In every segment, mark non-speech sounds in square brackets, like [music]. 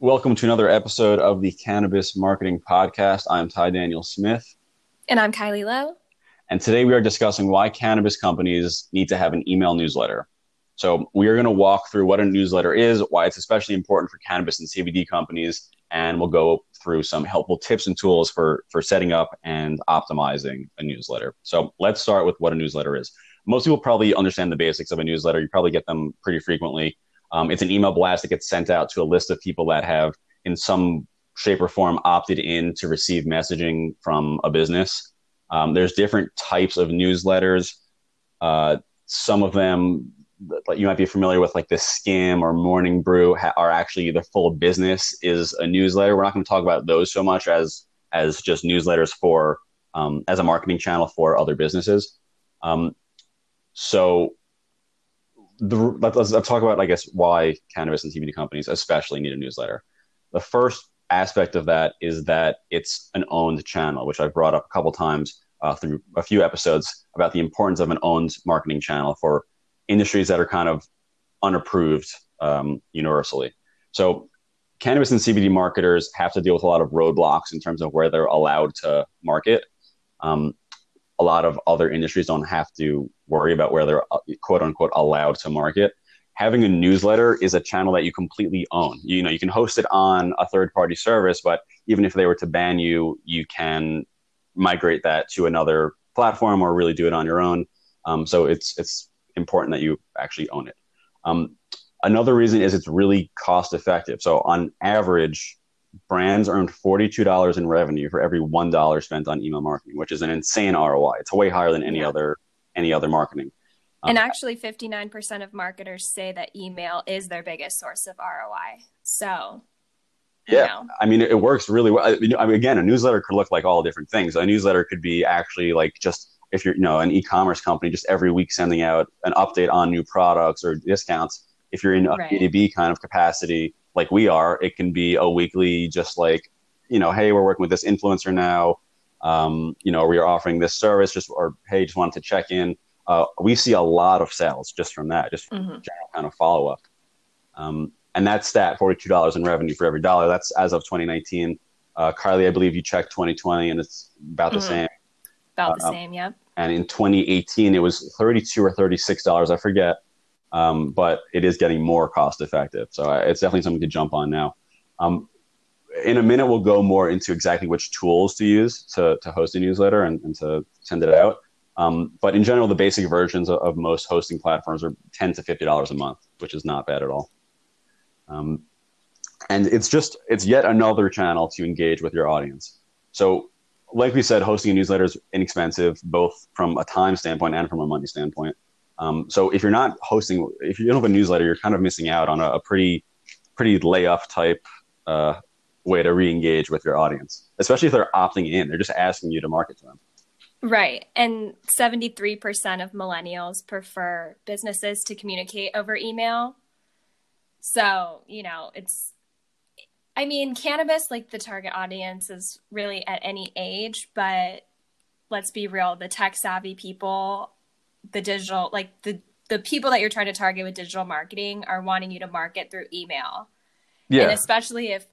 Welcome to another episode of the Cannabis Marketing Podcast. I'm Ty Daniel Smith. And I'm Kylie Lowe. And today we are discussing why cannabis companies need to have an email newsletter. So, we are going to walk through what a newsletter is, why it's especially important for cannabis and CBD companies, and we'll go through some helpful tips and tools for, for setting up and optimizing a newsletter. So, let's start with what a newsletter is. Most people probably understand the basics of a newsletter, you probably get them pretty frequently. Um, it's an email blast that gets sent out to a list of people that have, in some shape or form, opted in to receive messaging from a business. Um, there's different types of newsletters. Uh, some of them you might be familiar with, like the Skimm or Morning Brew, ha- are actually the full business is a newsletter. We're not going to talk about those so much as as just newsletters for um, as a marketing channel for other businesses. Um, so the, let's, let's talk about, I guess, why cannabis and CBD companies especially need a newsletter. The first aspect of that is that it's an owned channel, which I've brought up a couple times uh, through a few episodes about the importance of an owned marketing channel for industries that are kind of unapproved um, universally. So, cannabis and CBD marketers have to deal with a lot of roadblocks in terms of where they're allowed to market. Um, a lot of other industries don't have to worry about where they're uh, quote unquote allowed to market. Having a newsletter is a channel that you completely own. You know, you can host it on a third party service, but even if they were to ban you, you can migrate that to another platform or really do it on your own. Um, so it's it's important that you actually own it. Um, another reason is it's really cost effective. So on average, brands earned $42 in revenue for every $1 spent on email marketing, which is an insane ROI. It's way higher than any yeah. other any other marketing. And um, actually 59% of marketers say that email is their biggest source of ROI. So yeah, know. I mean, it works really well. I mean, again, a newsletter could look like all different things. A newsletter could be actually like just if you're, you know, an e-commerce company, just every week sending out an update on new products or discounts. If you're in a right. B2B kind of capacity, like we are, it can be a weekly, just like, you know, hey, we're working with this influencer now. Um, you know, we are offering this service, just or hey, just wanted to check in. Uh, we see a lot of sales just from that, just mm-hmm. general kind of follow up. Um, and that's that forty-two dollars in revenue for every dollar. That's as of 2019. Uh, Carly, I believe you checked 2020, and it's about mm-hmm. the same. About the uh, same, yep. And in 2018, it was 32 or 36 dollars. I forget um, but it is getting more cost effective. So uh, it's definitely something to jump on now. Um, in a minute, we'll go more into exactly which tools to use to, to host a newsletter and, and to send it out. Um, but in general, the basic versions of, of, most hosting platforms are 10 to $50 a month, which is not bad at all. Um, and it's just, it's yet another channel to engage with your audience. So like we said, hosting a newsletter is inexpensive, both from a time standpoint and from a money standpoint. Um, so if you're not hosting, if you don't have a newsletter, you're kind of missing out on a, a pretty, pretty layoff type uh, way to re-engage with your audience, especially if they're opting in. They're just asking you to market to them. Right. And 73% of millennials prefer businesses to communicate over email. So, you know, it's, I mean, cannabis, like the target audience is really at any age, but let's be real, the tech savvy people the digital like the the people that you're trying to target with digital marketing are wanting you to market through email. Yeah. And especially if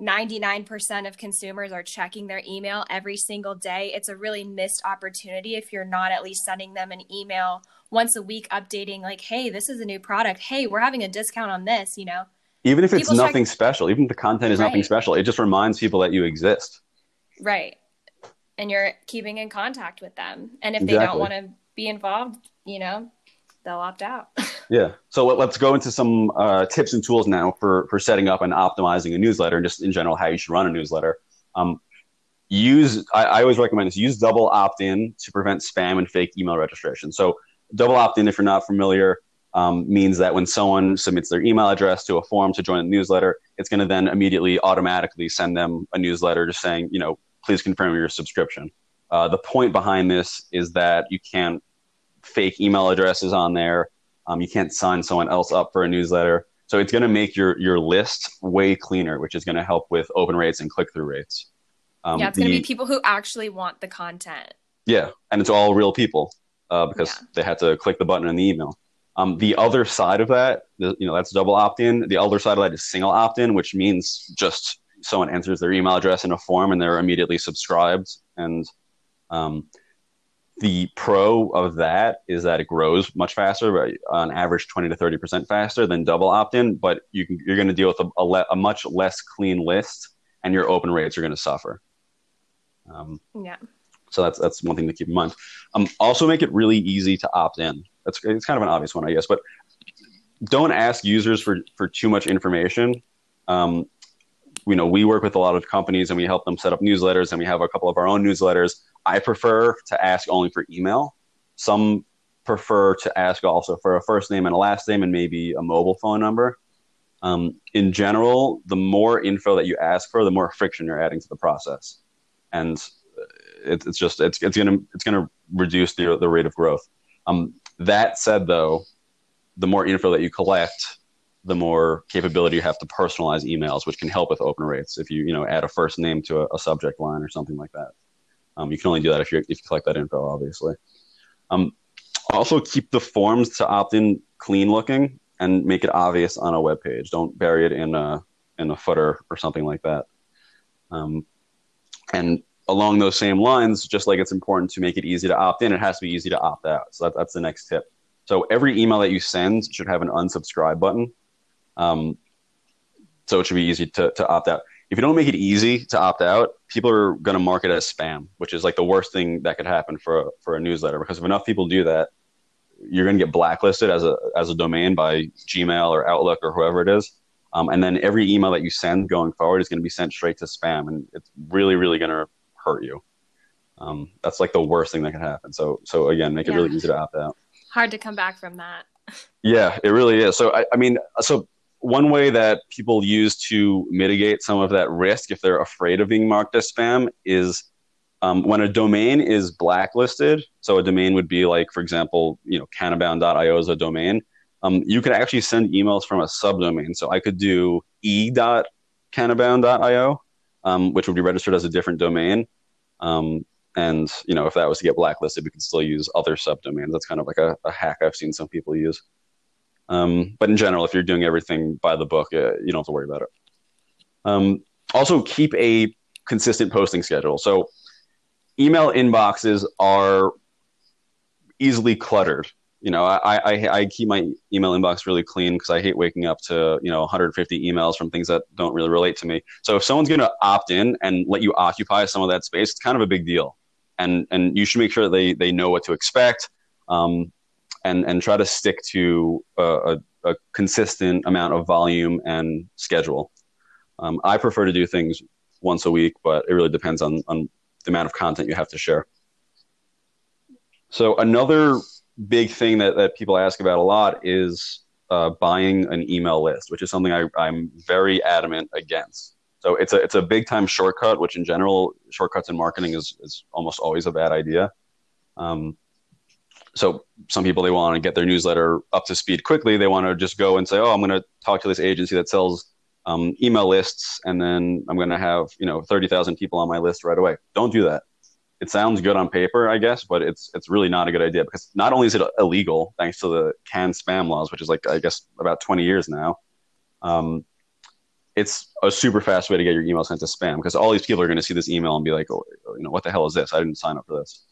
99% of consumers are checking their email every single day, it's a really missed opportunity if you're not at least sending them an email once a week updating like, "Hey, this is a new product. Hey, we're having a discount on this," you know. Even if it's people nothing check- special, even if the content is right. nothing special, it just reminds people that you exist. Right. And you're keeping in contact with them. And if exactly. they don't want to be involved, you know, they'll opt out. [laughs] yeah. So let, us go into some uh, tips and tools now for for setting up and optimizing a newsletter, and just in general how you should run a newsletter. Um, use I, I always recommend this. Use double opt in to prevent spam and fake email registration. So double opt in, if you're not familiar. Um, means that when someone submits their email address to a form to join the newsletter, it's going to then immediately automatically send them a newsletter just saying, you know, please confirm your subscription. Uh, the point behind this is that you can't fake email addresses on there. Um, you can't sign someone else up for a newsletter. So it's going to make your your list way cleaner, which is going to help with open rates and click through rates. Um, yeah, it's going to be people who actually want the content. Yeah, and it's all real people uh, because yeah. they had to click the button in the email. Um, the other side of that, you know, that's double opt-in. The other side of that is single opt-in, which means just someone enters their email address in a form and they're immediately subscribed. And um, the pro of that is that it grows much faster, on average, twenty to thirty percent faster than double opt-in. But you can, you're going to deal with a, a, le- a, much less clean list, and your open rates are going to suffer. Um, yeah. So that's that's one thing to keep in mind. Um, also, make it really easy to opt in. That's it's kind of an obvious one, I guess, but don't ask users for for too much information. Um, you know, we work with a lot of companies and we help them set up newsletters, and we have a couple of our own newsletters. I prefer to ask only for email. Some prefer to ask also for a first name and a last name and maybe a mobile phone number. Um, in general, the more info that you ask for, the more friction you're adding to the process, and it, it's just it's it's gonna it's gonna reduce the the rate of growth. Um, that said, though, the more info that you collect, the more capability you have to personalize emails, which can help with open rates. If you you know add a first name to a, a subject line or something like that, um, you can only do that if you if you collect that info, obviously. Um, also, keep the forms to opt in clean looking and make it obvious on a web page. Don't bury it in a in a footer or something like that. Um, and along those same lines, just like it's important to make it easy to opt in, it has to be easy to opt out. So that, that's the next tip. So every email that you send should have an unsubscribe button. Um, so it should be easy to, to opt out. If you don't make it easy to opt out, people are going to mark it as spam, which is like the worst thing that could happen for a, for a newsletter. Because if enough people do that, you're going to get blacklisted as a as a domain by Gmail or Outlook or whoever it is. Um, and then every email that you send going forward is going to be sent straight to spam, and it's really, really going to hurt you. Um, that's like the worst thing that could happen. So, so again, make it yeah. really easy to opt out. Hard to come back from that. [laughs] yeah, it really is. So, I, I mean, so one way that people use to mitigate some of that risk if they're afraid of being marked as spam is um, when a domain is blacklisted. So a domain would be like, for example, you know, canabound.io is a domain. Um, you could actually send emails from a subdomain. So I could do e.canabound.io um, which would be registered as a different domain. Um, and you know, if that was to get blacklisted, we could still use other subdomains. That's kind of like a, a hack I've seen some people use. Um, but in general, if you're doing everything by the book, uh, you don't have to worry about it. Um, also, keep a consistent posting schedule. So, email inboxes are easily cluttered you know, I, I, I keep my email inbox really clean because I hate waking up to, you know, 150 emails from things that don't really relate to me. So if someone's going to opt in and let you occupy some of that space, it's kind of a big deal. And, and you should make sure they, they know what to expect um, and, and try to stick to a, a, a consistent amount of volume and schedule. Um, I prefer to do things once a week, but it really depends on, on the amount of content you have to share. So another big thing that, that people ask about a lot is uh, buying an email list, which is something I, I'm very adamant against. So it's a it's a big time shortcut, which in general shortcuts in marketing is is almost always a bad idea. Um, so some people they want to get their newsletter up to speed quickly. They want to just go and say, "Oh, I'm going to talk to this agency that sells um, email lists, and then I'm going to have you know 30,000 people on my list right away." Don't do that it sounds good on paper, I guess, but it's it's really not a good idea because not only is it illegal thanks to the CAN spam laws, which is like I guess about 20 years now. Um, it's a super fast way to get your email sent to spam because all these people are going to see this email and be like, oh, you know, what the hell is this? I didn't sign up for this.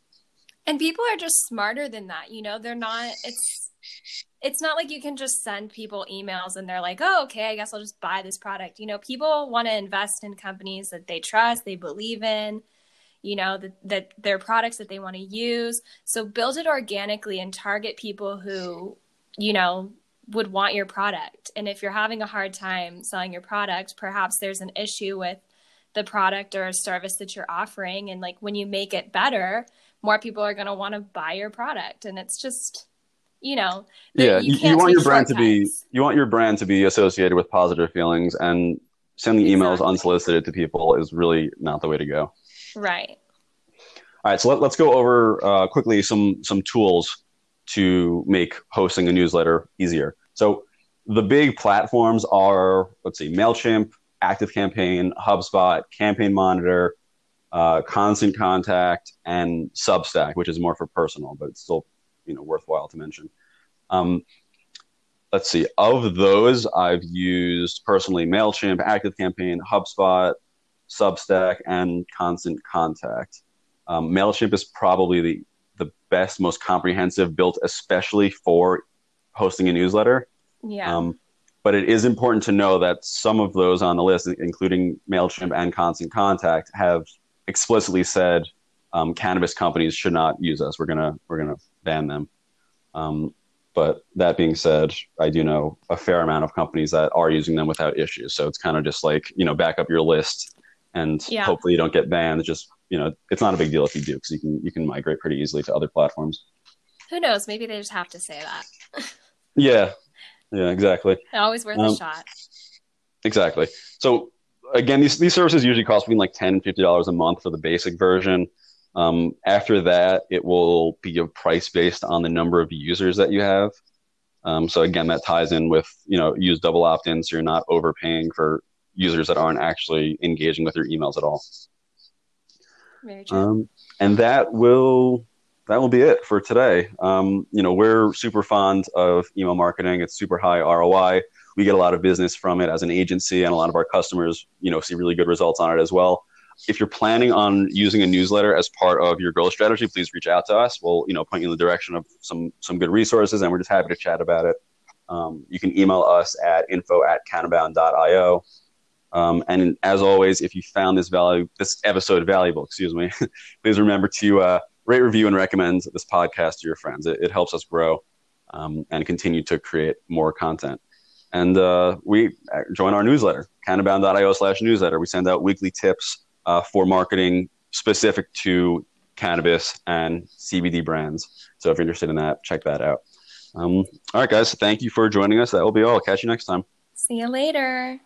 And people are just smarter than that. You know, they're not. It's it's not like you can just send people emails and they're like, oh, okay, I guess I'll just buy this product. You know, people want to invest in companies that they trust, they believe in you know that, that their products that they want to use so build it organically and target people who you know would want your product and if you're having a hard time selling your product perhaps there's an issue with the product or a service that you're offering and like when you make it better more people are going to want to buy your product and it's just you know yeah you, you want your brand to be you want your brand to be associated with positive feelings and sending emails unsolicited to people is really not the way to go Right. All right, so let, us go over uh, quickly some some tools to make hosting a newsletter easier. So the big platforms are let's see, Mailchimp, ActiveCampaign, HubSpot, Campaign Monitor, uh, Constant Contact, and Substack, which is more for personal, but it's still you know worthwhile to mention. Um, let's see. Of those, I've used personally Mailchimp, ActiveCampaign, HubSpot, Substack, and Constant Contact. Um, Mailchimp is probably the the best, most comprehensive, built especially for hosting a newsletter. Yeah. Um, but it is important to know that some of those on the list, including Mailchimp and Constant Contact, have explicitly said um, cannabis companies should not use us. We're gonna we're gonna ban them. Um, but that being said, I do know a fair amount of companies that are using them without issues. So it's kind of just like you know back up your list, and Yeah. hopefully you don't get banned. It's just you know it's not a big deal if you do because you can you can migrate pretty easily to other platforms. Who knows? Maybe they just have to say that. [laughs] Yeah, yeah, exactly. Always worth Um, a shot. Exactly. So again, these these services usually cost between like ten and fifty dollars a month for the basic version. Um, after that, it will be a price based on the number of users that you have. Um, so again, that ties in with you know use double opt in, so you're not overpaying for users that aren't actually engaging with your emails at all. Very true. Um, and that will that will be it for today. Um, you know, we're super fond of email marketing. It's super high ROI. We get a lot of business from it as an agency, and a lot of our customers, you know, see really good results on it as well. If you're planning on using a newsletter as part of your growth strategy, please reach out to us. We'll, you know, point you in the direction of some some good resources, and we're just happy to chat about it. Um, you can email us at info at canabound.io. Um, and as always, if you found this value, this episode valuable, excuse me, [laughs] please remember to uh, rate, review, and recommend this podcast to your friends. It, it helps us grow um, and continue to create more content. And uh, we uh, join our newsletter, canabound.io slash newsletter. We send out weekly tips uh, for marketing specific to cannabis and CBD brands. So if you're interested in that, check that out. Um, all right, guys. Thank you for joining us. That will be all. Catch you next time. See you later.